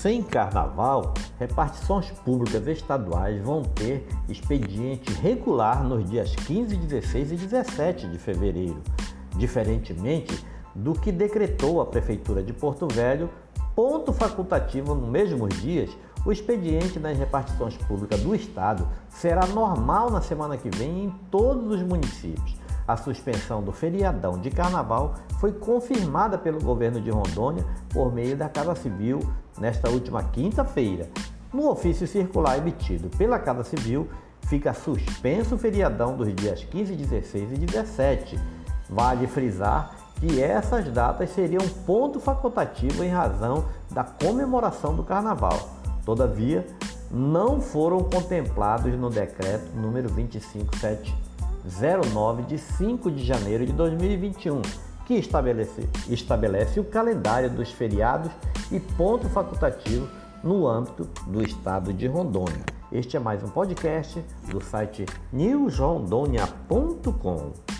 Sem carnaval, repartições públicas estaduais vão ter expediente regular nos dias 15, 16 e 17 de fevereiro, diferentemente do que decretou a Prefeitura de Porto Velho, ponto facultativo nos mesmos dias. O expediente das repartições públicas do Estado será normal na semana que vem em todos os municípios. A suspensão do feriadão de carnaval foi confirmada pelo governo de Rondônia por meio da Casa Civil nesta última quinta-feira. No ofício circular emitido pela Casa Civil, fica suspenso o feriadão dos dias 15, 16 e 17. Vale frisar que essas datas seriam ponto facultativo em razão da comemoração do carnaval. Todavia, não foram contemplados no decreto número 257 09 de 5 de janeiro de 2021, que estabelece, estabelece o calendário dos feriados e ponto facultativo no âmbito do estado de Rondônia. Este é mais um podcast do site newsrondonia.com.